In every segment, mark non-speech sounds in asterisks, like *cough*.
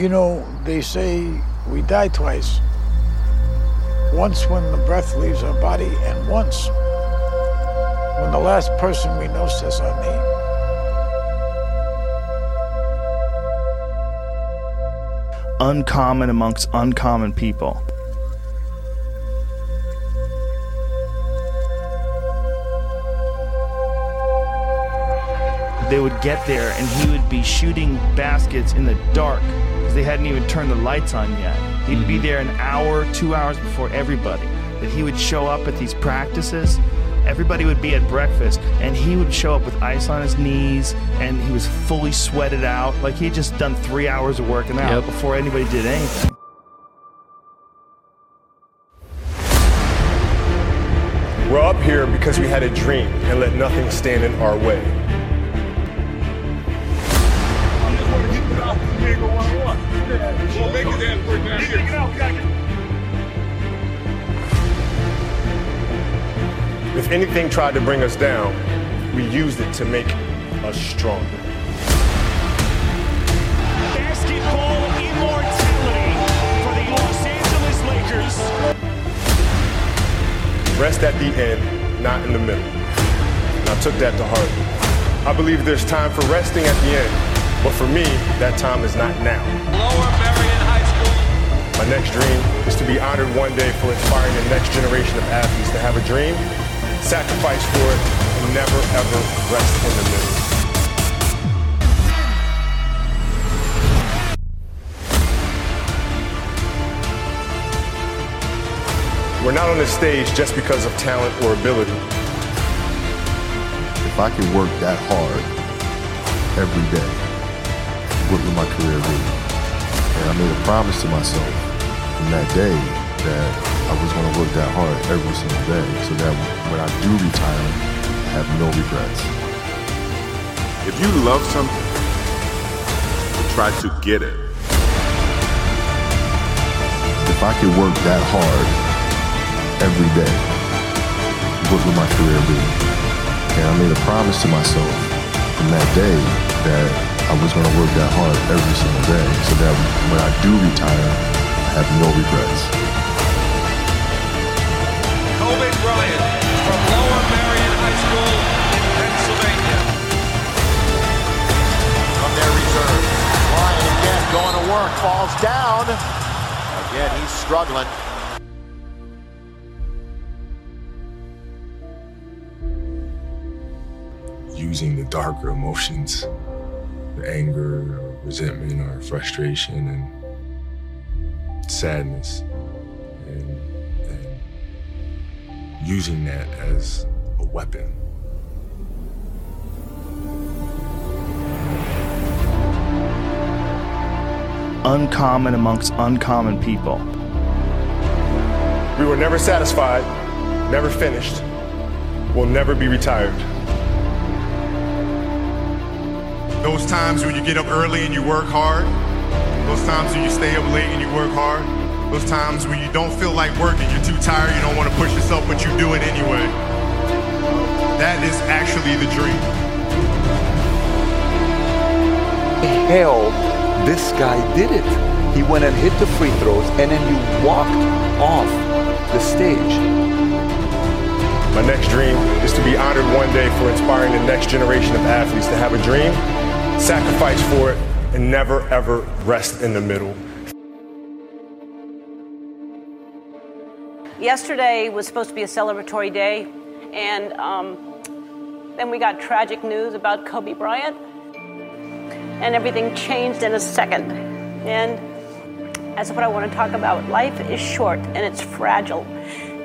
You know, they say we die twice. Once when the breath leaves our body, and once when the last person we know says our name. Uncommon amongst uncommon people. they would get there and he would be shooting baskets in the dark because they hadn't even turned the lights on yet. He'd mm-hmm. be there an hour, two hours before everybody. That he would show up at these practices. Everybody would be at breakfast, and he would show up with ice on his knees, and he was fully sweated out, like he had just done three hours of working out yep. before anybody did anything. We're up here because we had a dream and let nothing stand in our way. If anything tried to bring us down, we used it to make us stronger. Basketball immortality for the Los Angeles Lakers. Rest at the end, not in the middle. I took that to heart. I believe there's time for resting at the end but for me, that time is not now. Lower Merion High School. My next dream is to be honored one day for inspiring the next generation of athletes to have a dream, sacrifice for it, and never ever rest in the middle. We're not on this stage just because of talent or ability. If I can work that hard every day, what would my career be? And I made a promise to myself from that day that I was going to work that hard every single day so that when I do retire, I have no regrets. If you love something, try to get it. If I could work that hard every day, what would my career be? And I made a promise to myself from that day that I was going to work that hard every single day so that when I do retire, I have no regrets. Kobe Bryant from Lower Merion High School in Pennsylvania. From their reserve. Bryant again going to work, falls down. Again, he's struggling. Using the darker emotions anger or resentment or frustration and sadness and, and using that as a weapon. Uncommon amongst uncommon people. We were never satisfied, never finished, will never be retired. Those times when you get up early and you work hard. Those times when you stay up late and you work hard. Those times when you don't feel like working, you're too tired, you don't want to push yourself, but you do it anyway. That is actually the dream. Hell, this guy did it. He went and hit the free throws and then you walked off the stage. My next dream is to be honored one day for inspiring the next generation of athletes to have a dream sacrifice for it, and never ever rest in the middle. Yesterday was supposed to be a celebratory day, and um, then we got tragic news about Kobe Bryant, and everything changed in a second. And that's what I want to talk about. Life is short and it's fragile,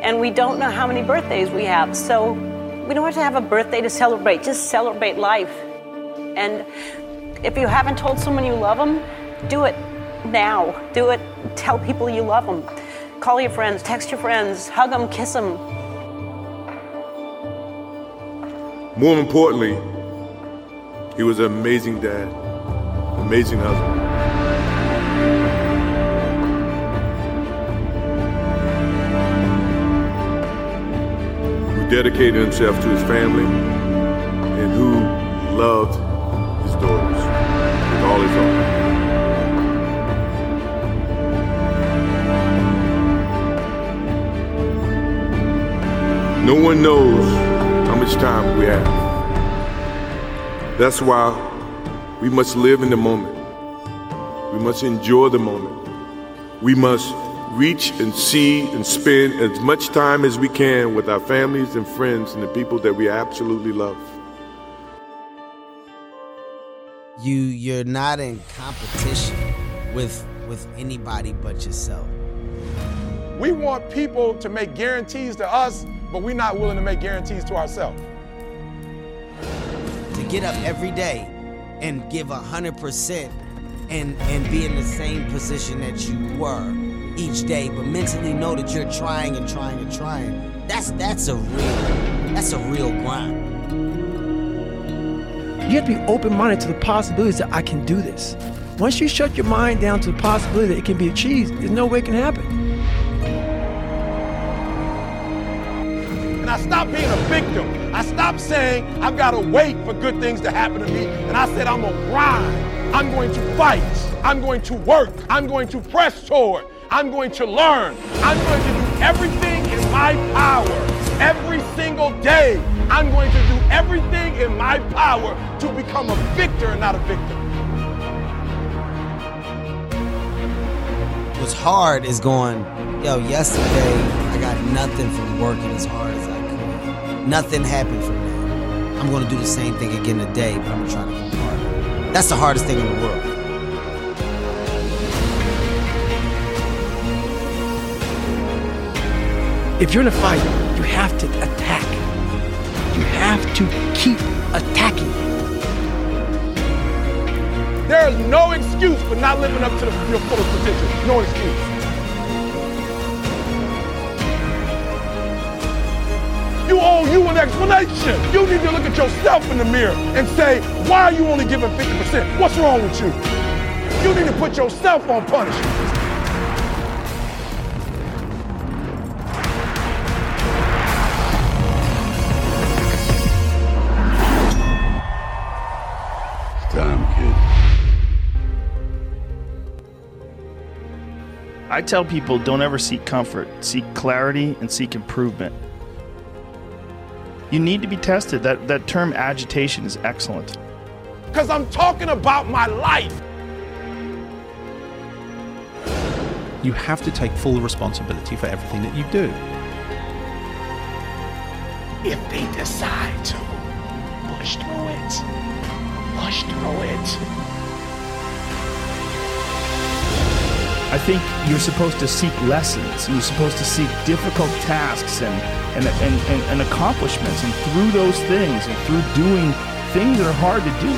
and we don't know how many birthdays we have, so we don't have to have a birthday to celebrate, just celebrate life. And if you haven't told someone you love them, do it now. Do it. Tell people you love them. Call your friends, text your friends, hug them, kiss them. More importantly, he was an amazing dad, amazing husband. Who dedicated himself to his family and who loved No one knows how much time we have. That's why we must live in the moment. We must enjoy the moment. We must reach and see and spend as much time as we can with our families and friends and the people that we absolutely love. You you're not in competition with with anybody but yourself. We want people to make guarantees to us, but we're not willing to make guarantees to ourselves. To get up every day and give a hundred percent and and be in the same position that you were each day, but mentally know that you're trying and trying and trying. That's that's a real that's a real grind. You have to be open-minded to the possibilities that I can do this. Once you shut your mind down to the possibility that it can be achieved, there's no way it can happen. I stopped being a victim. I stopped saying I've got to wait for good things to happen to me. And I said I'm going to grind. I'm going to fight. I'm going to work. I'm going to press toward. I'm going to learn. I'm going to do everything in my power every single day. I'm going to do everything in my power to become a victor and not a victim. What's hard is going, yo, yesterday I got nothing from working as hard as I. Nothing happened from that. I'm gonna do the same thing again today, but I'm gonna try to work harder. That's the hardest thing in the world. If you're in a fight, you have to attack. You have to keep attacking. There is no excuse for not living up to the, your fullest potential. No excuse. You owe you an explanation. You need to look at yourself in the mirror and say, why are you only giving 50%? What's wrong with you? You need to put yourself on punishment. Time, kid. I tell people don't ever seek comfort, seek clarity and seek improvement. You need to be tested. That, that term agitation is excellent. Because I'm talking about my life. You have to take full responsibility for everything that you do. If they decide to push through it, push through it. I think you're supposed to seek lessons. You're supposed to seek difficult tasks and, and, and, and, and accomplishments. And through those things and through doing things that are hard to do.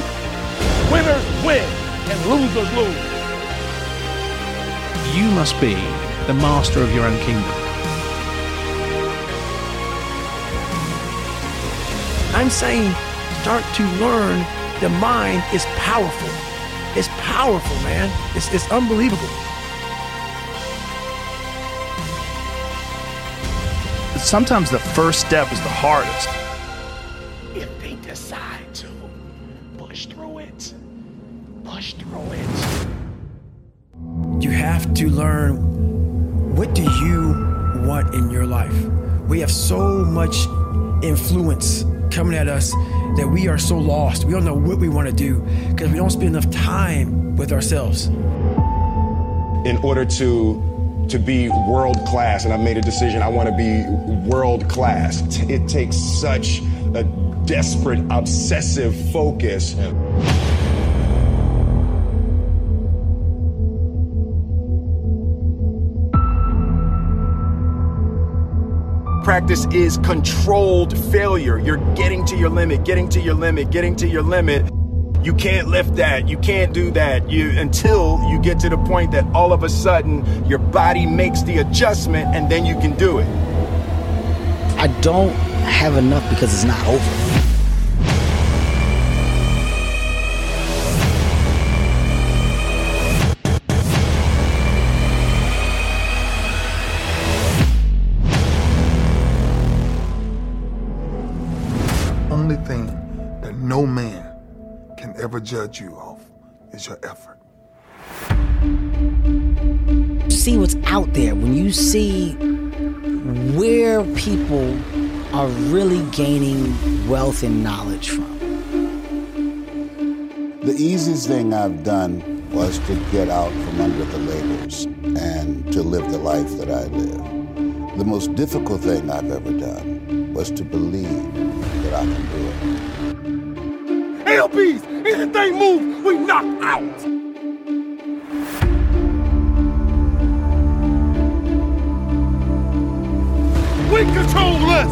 Winners win and losers lose. You must be the master of your own kingdom. I'm saying start to learn the mind is powerful. It's powerful, man. It's, it's unbelievable. Sometimes the first step is the hardest. If they decide to push through it, push through it. You have to learn what do you want in your life. We have so much influence coming at us that we are so lost. We don't know what we want to do because we don't spend enough time with ourselves. In order to to be world class, and I made a decision I want to be world class. It takes such a desperate, obsessive focus. Practice is controlled failure. You're getting to your limit, getting to your limit, getting to your limit you can't lift that. You can't do that. You until you get to the point that all of a sudden your body makes the adjustment and then you can do it. I don't have enough because it's not over. Only thing that no man can ever judge you off is your effort. See what's out there when you see where people are really gaining wealth and knowledge from? The easiest thing I've done was to get out from under the labels and to live the life that I live. The most difficult thing I've ever done was to believe that I can do it. LBs, anything move, we knock out. We control us.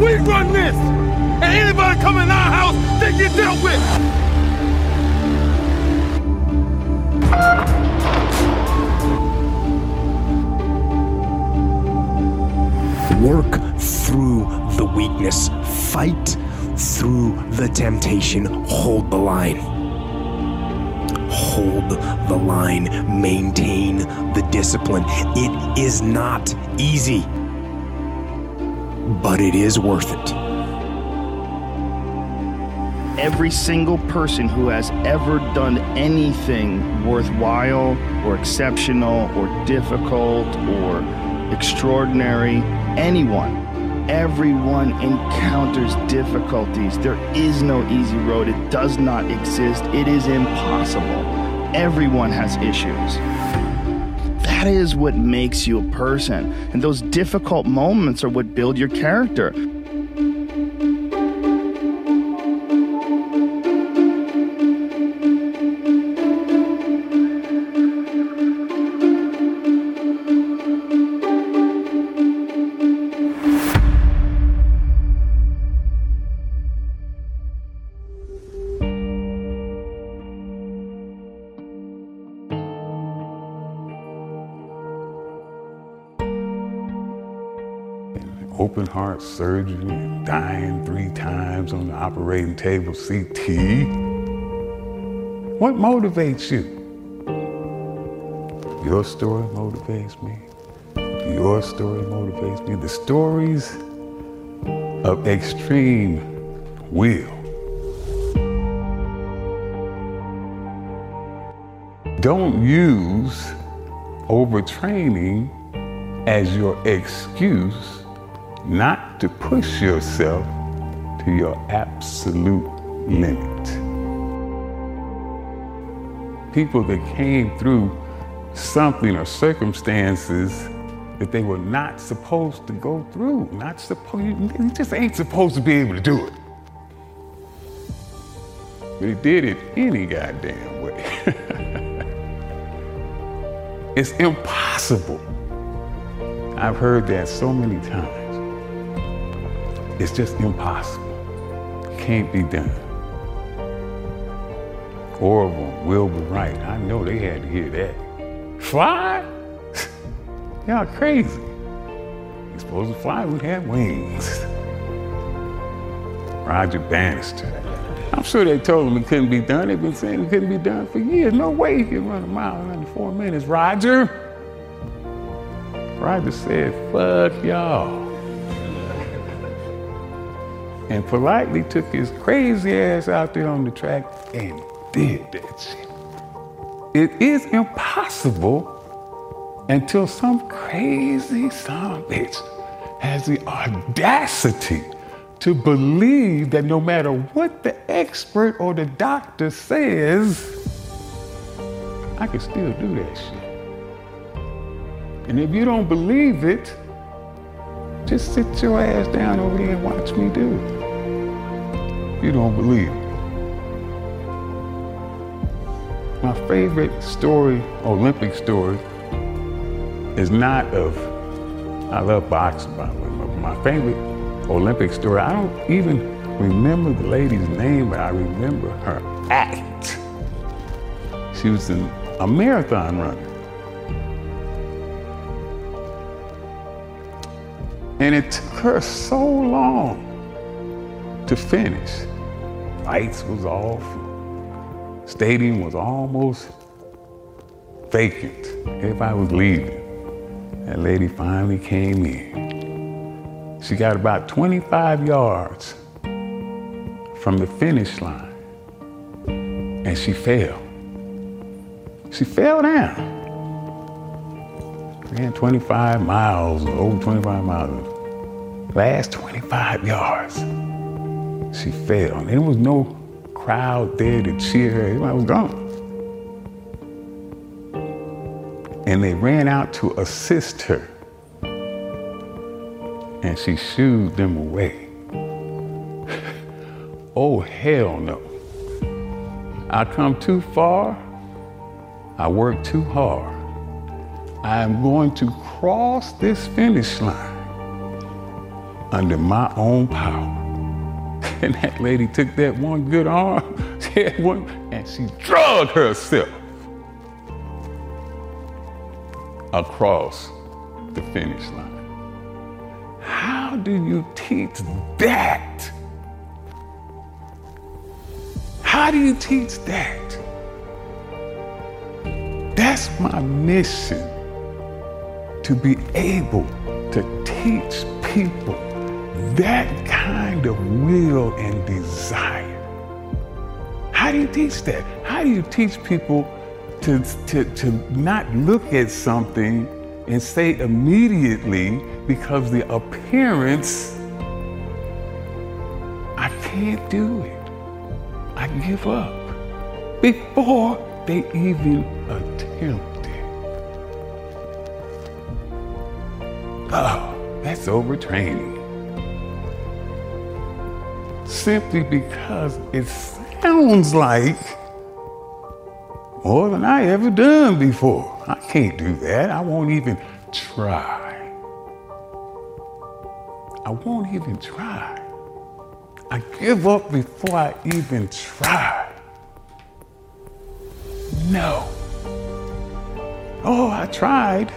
We run this. And anybody come in our house, they get dealt with. Work through the weakness. Fight through the temptation. Hold the line. Hold the line. Maintain the discipline. It is not easy, but it is worth it. Every single person who has ever done anything worthwhile or exceptional or difficult or extraordinary, anyone, everyone encounters difficulties. There is no easy road. It does not exist. It is impossible. Everyone has issues. That is what makes you a person. And those difficult moments are what build your character. Heart surgery dying three times on the operating table CT. What motivates you? Your story motivates me. Your story motivates me. The stories of extreme will. Don't use overtraining as your excuse not to push yourself to your absolute limit. People that came through something or circumstances that they were not supposed to go through, not supposed, you just ain't supposed to be able to do it. But he did it any goddamn way. *laughs* it's impossible. I've heard that so many times. It's just impossible. Can't be done. Orville, Wilbur Wright, I know they had to hear that. Fly? *laughs* Y'all crazy. You're supposed to fly with have wings. *laughs* Roger Bannister. I'm sure they told him it couldn't be done. They've been saying it couldn't be done for years. No way he can run a mile in under four minutes. Roger. Roger said, fuck y'all and politely took his crazy ass out there on the track and did that shit. It is impossible until some crazy son bitch has the audacity to believe that no matter what the expert or the doctor says, I can still do that shit. And if you don't believe it, just sit your ass down over there and watch me do it you don't believe. My favorite story, Olympic story, is not of, I love boxing, by the way, but my favorite Olympic story, I don't even remember the lady's name, but I remember her act. She was a marathon runner. And it took her so long to finish. Lights was off. Stadium was almost vacant. Everybody was leaving. That lady finally came in. She got about 25 yards from the finish line and she fell. She fell down. Ran 25 miles, over 25 miles. last 25 yards, she fell. There was no crowd there to cheer her. Everybody was gone. And they ran out to assist her. And she shooed them away. *laughs* oh, hell no. I come too far. I work too hard. I am going to cross this finish line under my own power. *laughs* And that lady took that one good arm, *laughs* she had one, and she drug herself across the finish line. How do you teach that? How do you teach that? That's my mission to be able to teach people that kind of will and desire. How do you teach that? How do you teach people to, to, to not look at something and say immediately because the appearance, I can't do it. I give up before they even attempt it. Oh, that's overtraining. Simply because it sounds like more than I ever done before. I can't do that. I won't even try. I won't even try. I give up before I even try. No. Oh, I tried,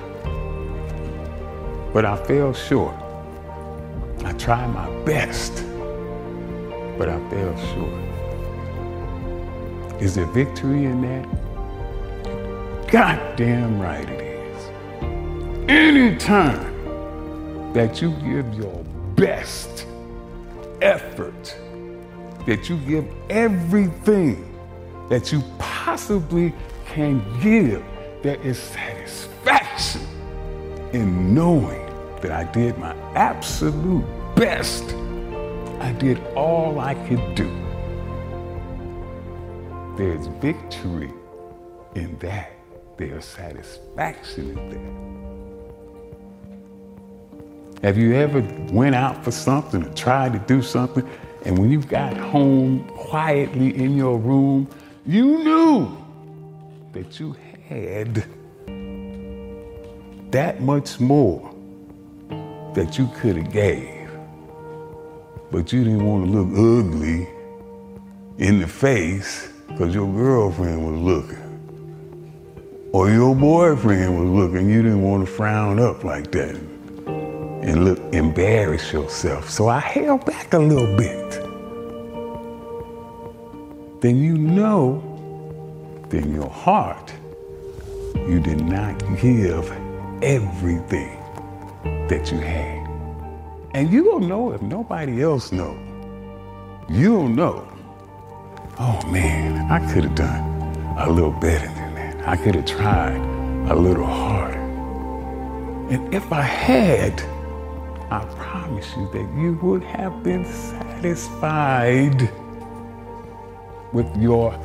but I fell short. I tried my best, but I fell short. Is there victory in that? Goddamn right it is. Anytime that you give your best effort, that you give everything that you possibly can give, there is satisfaction in knowing that I did my absolute best. I did all I could do. There's victory in that. There's satisfaction in that. Have you ever went out for something or tried to do something, and when you got home quietly in your room, you knew that you had that much more that you could have gave, but you didn't want to look ugly in the face because your girlfriend was looking. Or your boyfriend was looking, you didn't want to frown up like that and look embarrass yourself. So I held back a little bit. Then you know, in your heart, you did not give everything that you had. And you don't know if nobody else know. You don't know. Oh man, I could have done a little better than that. I could have tried a little harder. And if I had, I promise you that you would have been satisfied with your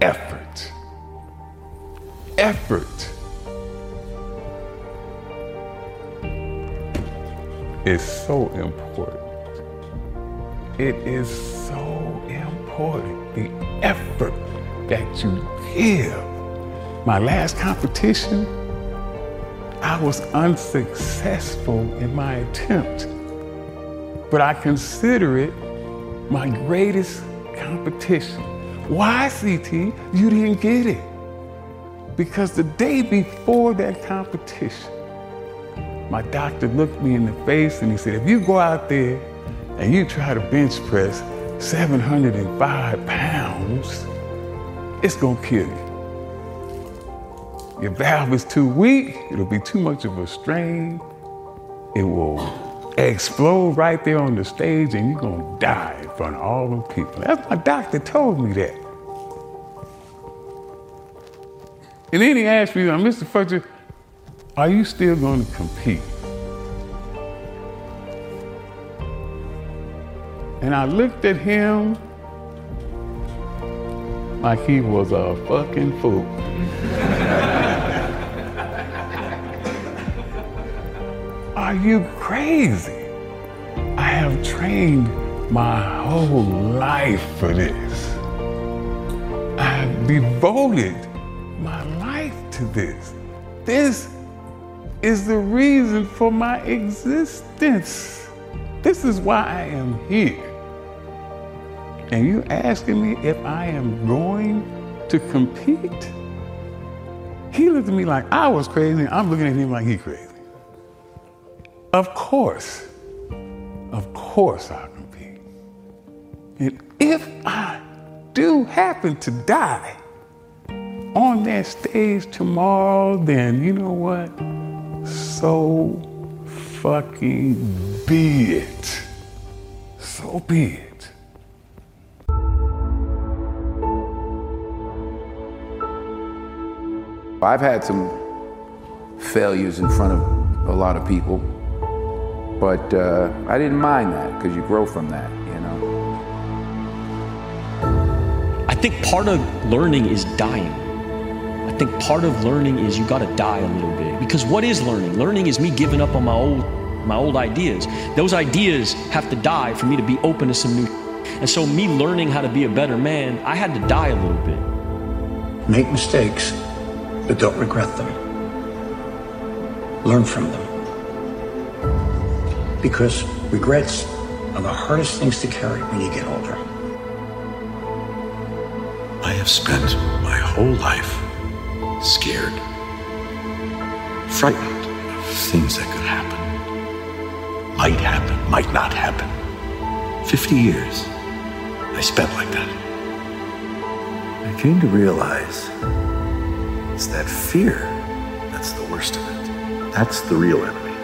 effort. Effort is so important. It is so important. The effort that you give. My last competition, I was unsuccessful in my attempt, but I consider it my greatest competition. Why, CT, you didn't get it? Because the day before that competition, my doctor looked me in the face and he said, if you go out there and you try to bench press 705 pounds, it's gonna kill you. Your valve is too weak, it'll be too much of a strain, it will explode right there on the stage and you're gonna die in front of all them people. That's my doctor told me that. And then he asked me, Mr. Fletcher, are you still going to compete? And I looked at him like he was a fucking fool. *laughs* Are you crazy? I have trained my whole life for this. I have devoted my life to this. This is the reason for my existence. This is why I am here. And you asking me if I am going to compete? He looked at me like I was crazy. I'm looking at him like he crazy. Of course, of course I'll compete. And if I do happen to die on that stage tomorrow, then you know what? So fucking be it. So be it. I've had some failures in front of a lot of people, but uh, I didn't mind that because you grow from that, you know. I think part of learning is dying. I think part of learning is you got to die a little bit. Because what is learning? Learning is me giving up on my old my old ideas. Those ideas have to die for me to be open to some new. And so me learning how to be a better man, I had to die a little bit. Make mistakes, but don't regret them. Learn from them. Because regrets are the hardest things to carry when you get older. I have spent my whole life scared, frightened of things that could happen. Might happen, might not happen. 50 years I spent like that. I came to realize it's that fear that's the worst of it. That's the real enemy.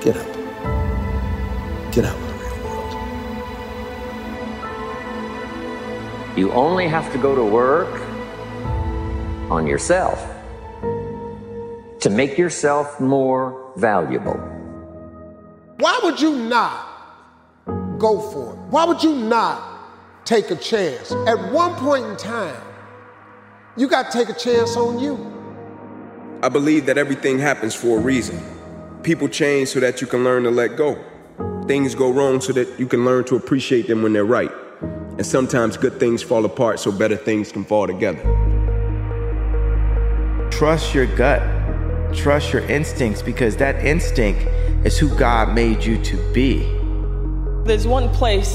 Get up. Get out in the real world. You only have to go to work on yourself to make yourself more valuable. Why would you not go for it? Why would you not take a chance? At one point in time, you got to take a chance on you. I believe that everything happens for a reason. People change so that you can learn to let go. Things go wrong so that you can learn to appreciate them when they're right. And sometimes good things fall apart so better things can fall together. Trust your gut. Trust your instincts because that instinct is who God made you to be. There's one place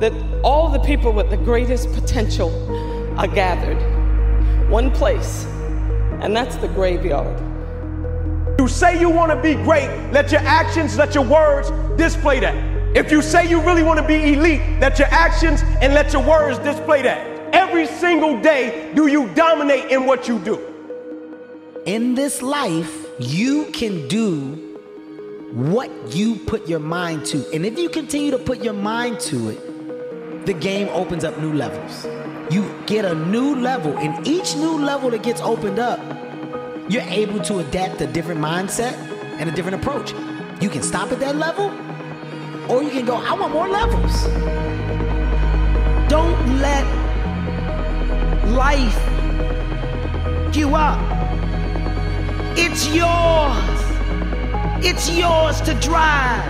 that all the people with the greatest potential are gathered. One place, and that's the graveyard. You say you want to be great, let your actions, let your words display that. If you say you really want to be elite, let your actions and let your words display that. Every single day, do you dominate in what you do? In this life, you can do what you put your mind to. And if you continue to put your mind to it, the game opens up new levels. You get a new level, and each new level that gets opened up, you're able to adapt a different mindset and a different approach. You can stop at that level, or you can go, I want more levels. Don't let life you up. It's yours. It's yours to drive.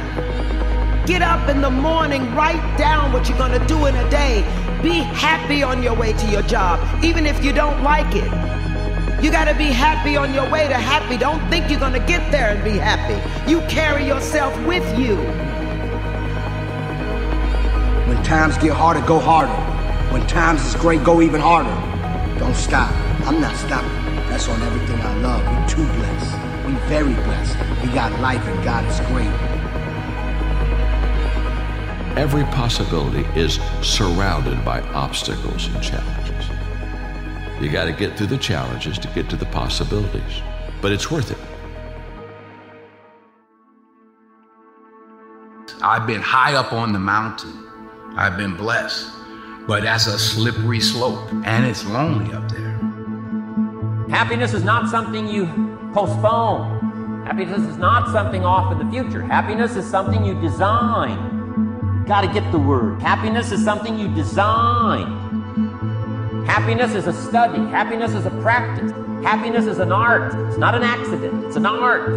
Get up in the morning, write down what you're gonna do in a day. Be happy on your way to your job, even if you don't like it. You gotta be happy on your way to happy. Don't think you're gonna get there and be happy. You carry yourself with you. When times get harder, go harder. When times is great, go even harder. Don't stop. I'm not stopping. That's on everything I love. We're too blessed. We very blessed. We got life and God is great. Every possibility is surrounded by obstacles and challenges. You got to get through the challenges to get to the possibilities, but it's worth it. I've been high up on the mountain. I've been blessed, but that's a slippery slope, and it's lonely up there. Happiness is not something you postpone. Happiness is not something off in the future. Happiness is something you design. You Got to get the word. Happiness is something you design. Happiness is a study. Happiness is a practice. Happiness is an art. It's not an accident. It's an art.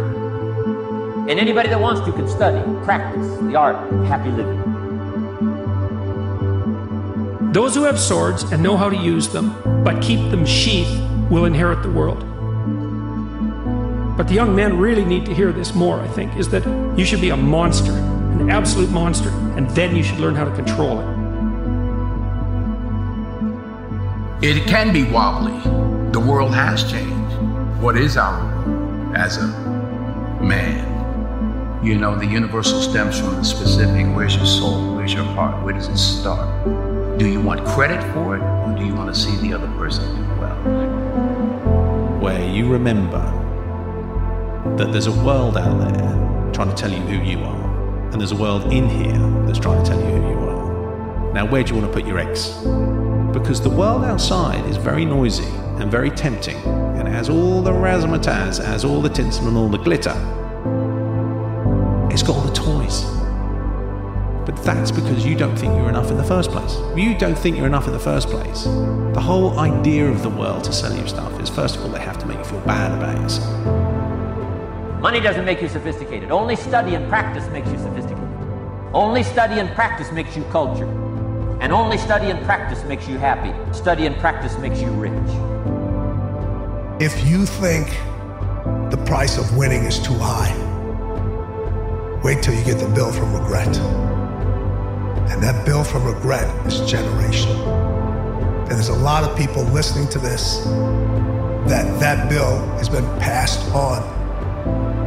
And anybody that wants to can study, practice the art of happy living. Those who have swords and know how to use them, but keep them sheathed, will inherit the world. But the young men really need to hear this more, I think, is that you should be a monster, an absolute monster, and then you should learn how to control It it. can be wobbly. The world has changed. What is our role as a man? You know, the universal stems from the specific. Where's your soul? Where's your heart? Where does it start? Do you want credit for it, or do you want to see the other person do well? Where you remember that there's a world out there trying to tell you who you are, and there's a world in here that's trying to tell you who you are. Now, where do you want to put your eggs? Because the world outside is very noisy and very tempting, and has all the razzmatazz, has all the tinsel and all the glitter. It's got all the toys. But that's because you don't think you're enough in the first place. If you don't think you're enough in the first place, the whole idea of the world to sell you stuff is first of all, they have to make you feel bad about yourself. Money doesn't make you sophisticated. Only study and practice makes you sophisticated. Only study and practice makes you cultured. And only study and practice makes you happy. Study and practice makes you rich. If you think the price of winning is too high, wait till you get the bill from regret. And that bill from regret is generational. And there's a lot of people listening to this that that bill has been passed on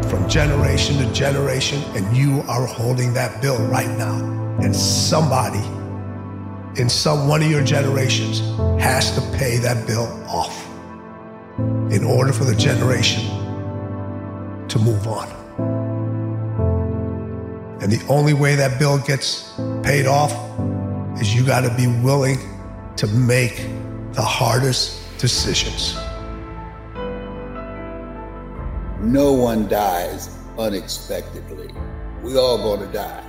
from generation to generation, and you are holding that bill right now. And somebody in some one of your generations has to pay that bill off in order for the generation to move on. And the only way that bill gets paid off is you got to be willing to make the hardest decisions. No one dies unexpectedly. We all gonna die.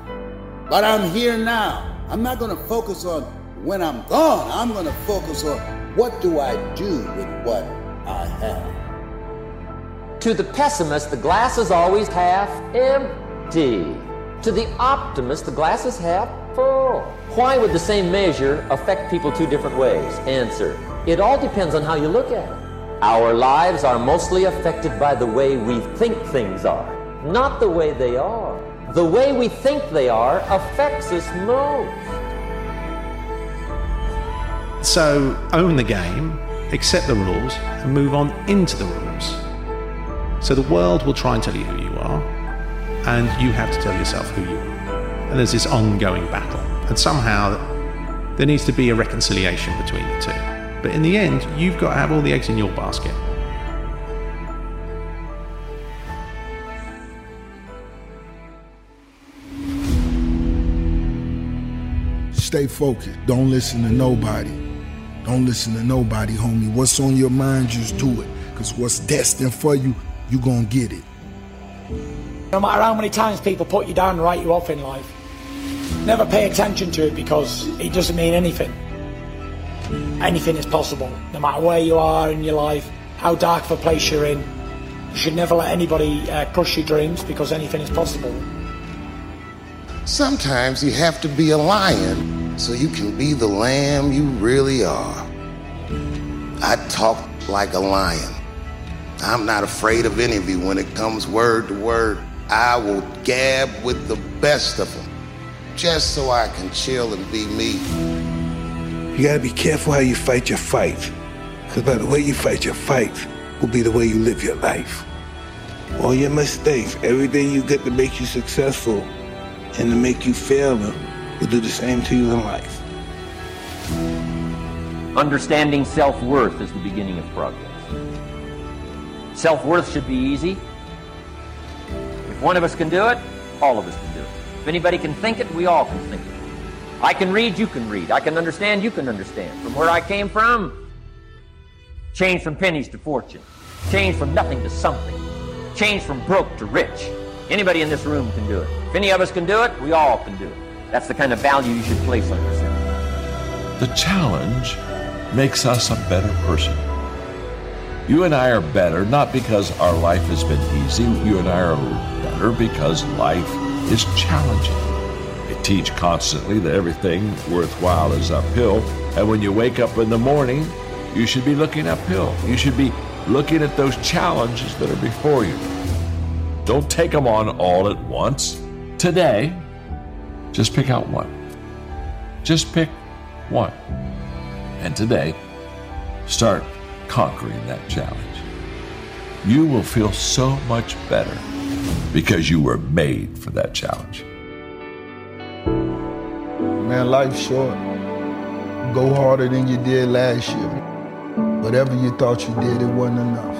But I'm here now. I'm not gonna focus on when I'm gone. I'm gonna focus on what do I do with what I have. To the pessimist, the glass is always half empty. To the optimist, the glass is half full. Why would the same measure affect people two different ways? Answer It all depends on how you look at it. Our lives are mostly affected by the way we think things are, not the way they are. The way we think they are affects us most. So own the game, accept the rules, and move on into the rules. So the world will try and tell you who you are, and you have to tell yourself who you are. And there's this ongoing battle. And somehow there needs to be a reconciliation between the two. But in the end, you've got to have all the eggs in your basket. Stay focused. Don't listen to nobody. Don't listen to nobody, homie. What's on your mind, just do it. Because what's destined for you, you gonna get it. No matter how many times people put you down and write you off in life, never pay attention to it because it doesn't mean anything. Anything is possible, no matter where you are in your life, how dark of a place you're in. You should never let anybody uh, crush your dreams because anything is possible. Sometimes you have to be a lion so you can be the lamb you really are. I talk like a lion. I'm not afraid of any of you when it comes word to word. I will gab with the best of them just so I can chill and be me. You gotta be careful how you fight your fight. Because by the way you fight your fight will be the way you live your life. All your mistakes, everything you get to make you successful and to make you fail will do the same to you in life. Understanding self worth is the beginning of progress. Self worth should be easy. If one of us can do it, all of us can do it. If anybody can think it, we all can think it. I can read, you can read. I can understand, you can understand. From where I came from, change from pennies to fortune, change from nothing to something, change from broke to rich. Anybody in this room can do it. If any of us can do it, we all can do it. That's the kind of value you should place on yourself. The challenge makes us a better person. You and I are better not because our life has been easy. You and I are better because life is challenging. They teach constantly that everything worthwhile is uphill. And when you wake up in the morning, you should be looking uphill. You should be looking at those challenges that are before you. Don't take them on all at once. Today, just pick out one. Just pick one. And today, start conquering that challenge. You will feel so much better because you were made for that challenge. Man, life's short. Go harder than you did last year. Whatever you thought you did, it wasn't enough.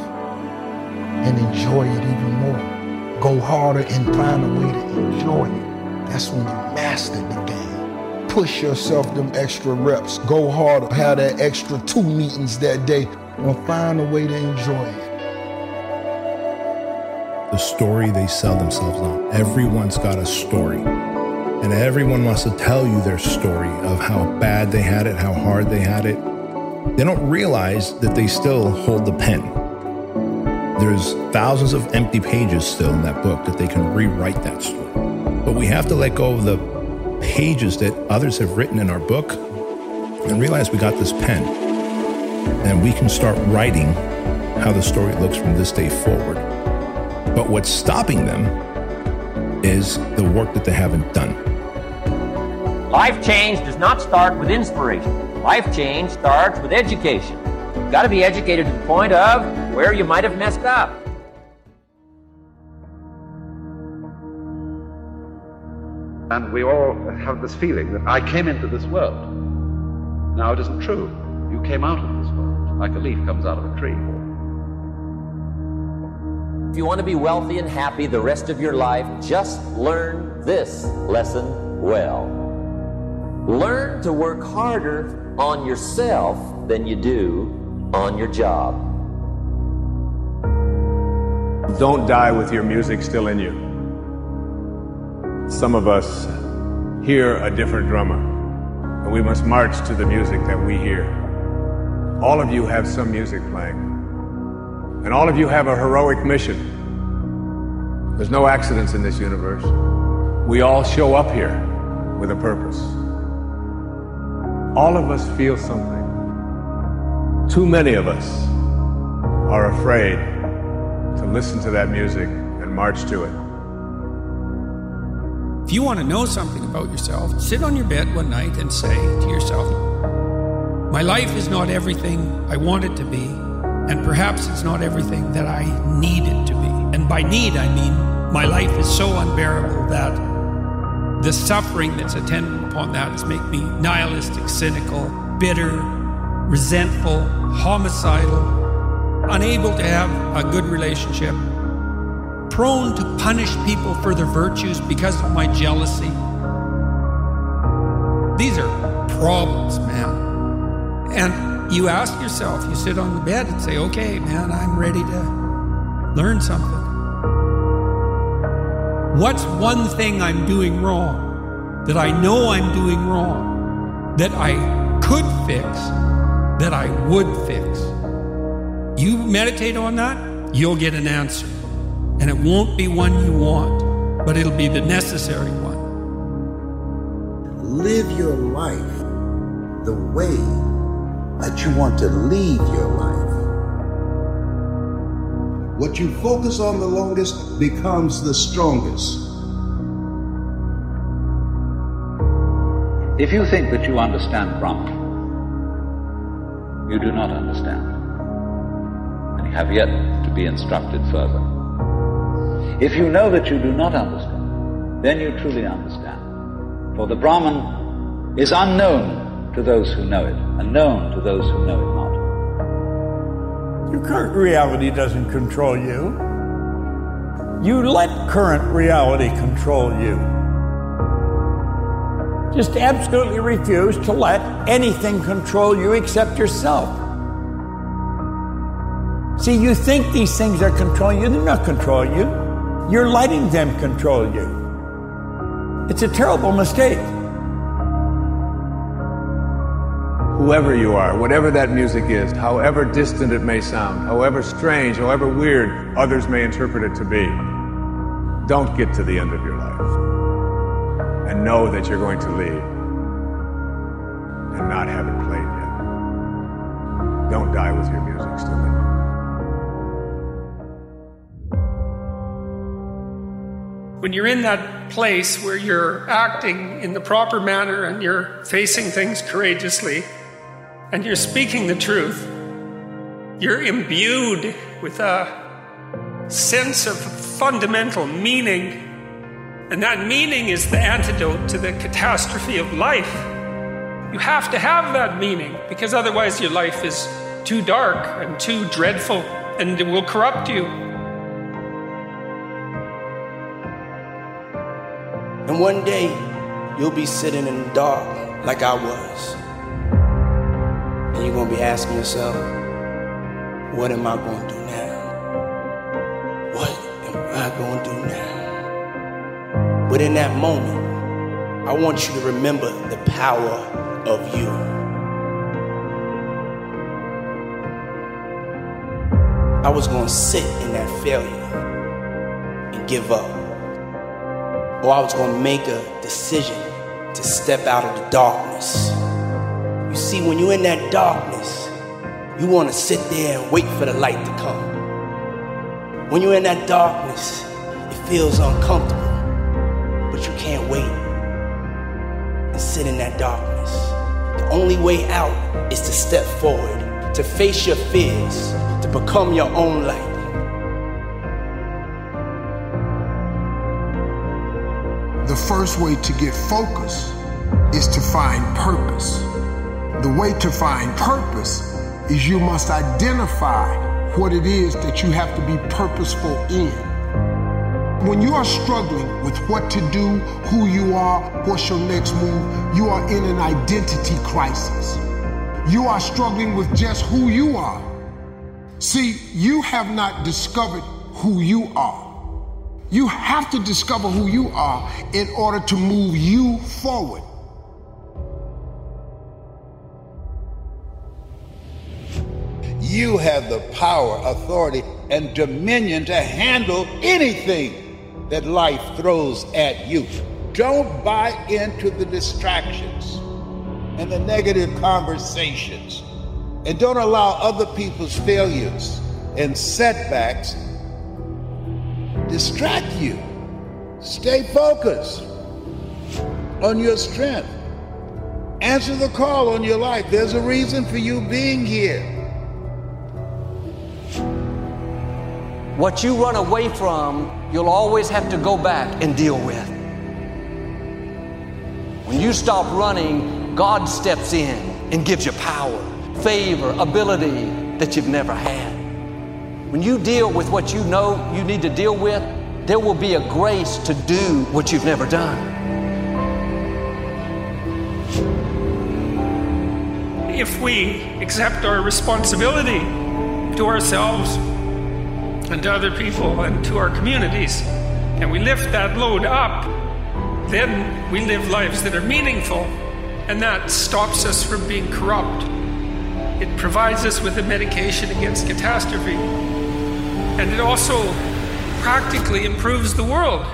And enjoy it even more. Go harder and find a way to enjoy it. That's when you master the game. Push yourself them extra reps. Go harder. Have that extra two meetings that day. Or find a way to enjoy it. The story they sell themselves on. Everyone's got a story. And everyone wants to tell you their story of how bad they had it, how hard they had it. They don't realize that they still hold the pen. There's thousands of empty pages still in that book that they can rewrite that story. But we have to let go of the pages that others have written in our book and realize we got this pen. And we can start writing how the story looks from this day forward. But what's stopping them is the work that they haven't done. Life change does not start with inspiration. Life change starts with education. You've got to be educated to the point of where you might have messed up. And we all have this feeling that I came into this world. Now, it isn't true. You came out of this world like a leaf comes out of a tree. If you want to be wealthy and happy the rest of your life, just learn this lesson well. Learn to work harder on yourself than you do on your job. Don't die with your music still in you. Some of us hear a different drummer, and we must march to the music that we hear. All of you have some music playing, and all of you have a heroic mission. There's no accidents in this universe. We all show up here with a purpose. All of us feel something. Too many of us are afraid to listen to that music and march to it. If you want to know something about yourself, sit on your bed one night and say to yourself, My life is not everything I want it to be, and perhaps it's not everything that I need it to be. And by need, I mean my life is so unbearable that the suffering that's attendant upon that has made me nihilistic, cynical, bitter, resentful, homicidal, unable to have a good relationship, prone to punish people for their virtues because of my jealousy. These are problems, man. And you ask yourself, you sit on the bed and say, okay, man, I'm ready to learn something. What's one thing I'm doing wrong that I know I'm doing wrong that I could fix, that I would fix? You meditate on that, you'll get an answer. And it won't be one you want, but it'll be the necessary one. Live your life the way that you want to leave your life. What you focus on the longest becomes the strongest. If you think that you understand Brahman, you do not understand. And you have yet to be instructed further. If you know that you do not understand, then you truly understand. For the Brahman is unknown to those who know it, and known to those who know it not. Your current reality doesn't control you. You let current reality control you. Just absolutely refuse to let anything control you except yourself. See, you think these things are controlling you, they're not controlling you. You're letting them control you. It's a terrible mistake. Whoever you are, whatever that music is, however distant it may sound, however strange, however weird others may interpret it to be, don't get to the end of your life and know that you're going to leave and not have it played yet. Don't die with your music you. When you're in that place where you're acting in the proper manner and you're facing things courageously and you're speaking the truth, you're imbued with a sense of fundamental meaning. And that meaning is the antidote to the catastrophe of life. You have to have that meaning because otherwise your life is too dark and too dreadful and it will corrupt you. And one day, you'll be sitting in the dark like I was. And you're gonna be asking yourself, what am I gonna do now? What am I gonna do now? But in that moment, I want you to remember the power of you. I was gonna sit in that failure and give up or I was going to make a decision to step out of the darkness. You see, when you're in that darkness, you want to sit there and wait for the light to come. When you're in that darkness, it feels uncomfortable, but you can't wait and sit in that darkness. The only way out is to step forward, to face your fears, to become your own light. The first way to get focus is to find purpose. The way to find purpose is you must identify what it is that you have to be purposeful in. When you are struggling with what to do, who you are, what's your next move, you are in an identity crisis. You are struggling with just who you are. See, you have not discovered who you are. You have to discover who you are in order to move you forward. You have the power, authority, and dominion to handle anything that life throws at you. Don't buy into the distractions and the negative conversations. And don't allow other people's failures and setbacks distract you. Stay focused on your strength. Answer the call on your life. There's a reason for you being here. What you run away from, you'll always have to go back and deal with. When you stop running, God steps in and gives you power, favor, ability that you've never had. When you deal with what you know you need to deal with, there will be a grace to do what you've never done. If we accept our responsibility to ourselves and to other people and to our communities, and we lift that load up, then we live lives that are meaningful, and that stops us from being corrupt. It provides us with a medication against catastrophe. And it also practically improves the world.